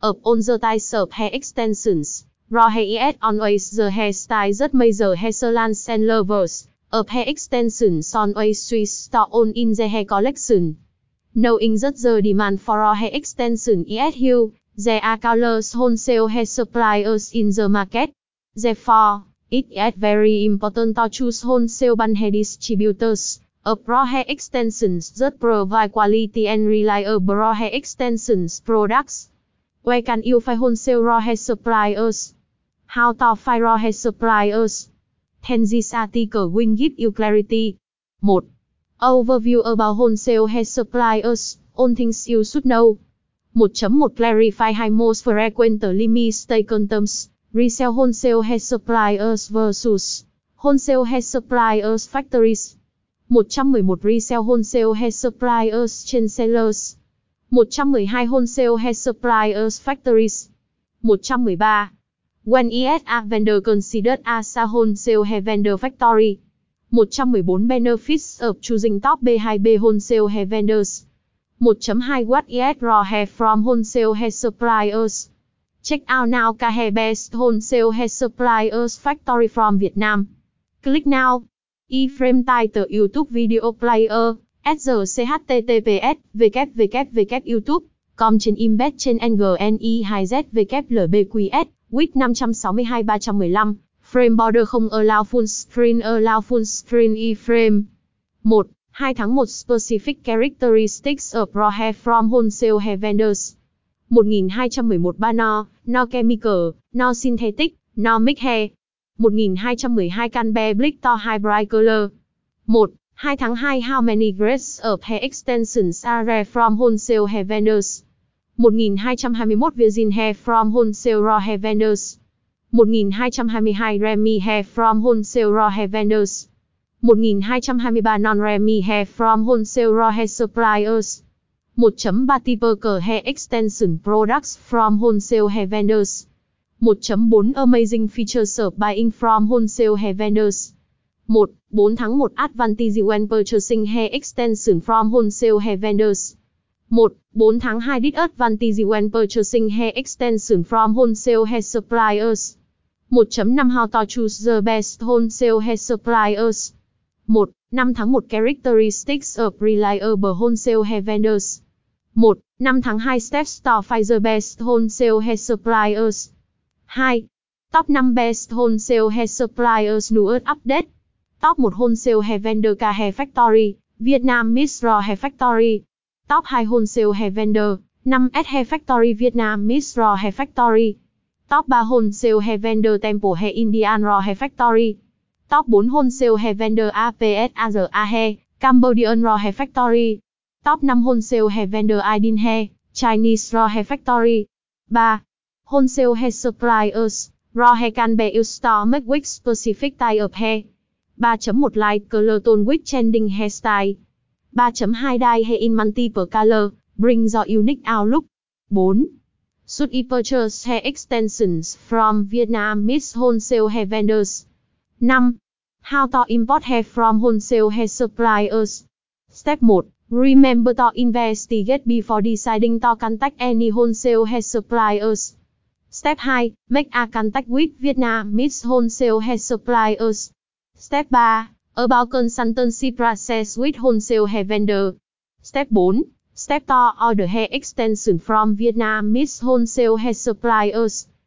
of all the types of hair extensions. Raw hair is always the hairstyle that major hair salons and lovers of hair extensions always switch store on in the hair collection. Knowing that the demand for raw hair extension is huge, there are countless wholesale hair suppliers in the market. Therefore, it is very important to choose wholesale bulk hair distributors of raw hair extensions that provide quality and reliable raw hair extensions products. Where can you find wholesale raw hair suppliers? How to find raw hair suppliers? Tenzi's article will give you clarity. 1. Overview about wholesale hair suppliers, all things you should know. 1.1 Clarify high most frequently mistaken terms. Resale wholesale hair suppliers versus wholesale hair suppliers factories. 111 Resale wholesale hair suppliers chain sellers. 112 Wholesale hair suppliers factories. 113. When is vendor considered as a wholesale hair vendor factory? 114 Benefits of choosing top B2B wholesale hair vendors. 1.2 What is raw hair from wholesale hair suppliers? Check out now ca hair best wholesale hair suppliers factory from Vietnam. Click now. Iframe title, YouTube video player. SRCHTTPS, www.youtube.com trên imbed trên NGNI 2ZWLBQS WIT 562 315 frame border không allow full screen allow full screen iframe 1. 2 tháng 1 Specific characteristics of raw hair from wholesale hair vendors 1211 Banner, No Chemical, No Synthetic, No Mix Hair 1212 Canbe Blick To Hybrid Color 1. 2 tháng 2 How many grades of hair extensions are there from wholesale hair vendors? 1221 Virgin hair from wholesale raw hair vendors. 1222 Remy hair from wholesale raw hair vendors. 1223 non-Remy hair from wholesale raw hair suppliers. 1.3 Typical hair extension products from wholesale hair vendors. 1.4 Amazing features of buying from wholesale hair vendors. 1. 4 tháng 1 Advantage when purchasing hair extension from wholesale hair vendors. 1. 4 tháng 2 Disadvantage when purchasing hair extension from wholesale hair suppliers. 1.5 How to choose the best wholesale hair suppliers. 1. 5 tháng 1 Characteristics of reliable wholesale hair vendors. 1. 5 tháng 2 Steps to find the best wholesale hair suppliers. 2. Top 5 best wholesale hair suppliers newest update. Top 1 Wholesale Hair Vendor K Hair Factory, Vietnam Miss Raw Hair Factory. Top 2 Wholesale Hair Vendor, 5S Hair Factory Vietnam Miss Raw Hair Factory. Top 3 Wholesale Hair Vendor Temple Hair Indian Raw Hair Factory. Top 4 Wholesale Hair Vendor APS AZA Hair, Cambodian Raw Hair Factory. Top 5 Wholesale Hair Vendor Idin Hair, Chinese Raw Hair Factory. 3. Wholesale Hair Suppliers, Raw Hair can be used Store make wig specific type of hair. 3.1 Light Color Tone with Trending Hairstyle 3.2 Dye Hair in Multiple Color, Bring Your Unique Outlook 4. Should you purchase hair extensions from Vietnam Miss Wholesale Hair Vendors? 5. How to import hair from wholesale hair suppliers? Step 1. Remember to investigate before deciding to contact any wholesale hair suppliers. Step 2. Make a contact with Vietnam Miss Wholesale Hair Suppliers. Step 3. About consultancy process with wholesale hair vendor. Step 4. Step to order hair extension from Vietnam Miss Wholesale Hair Suppliers.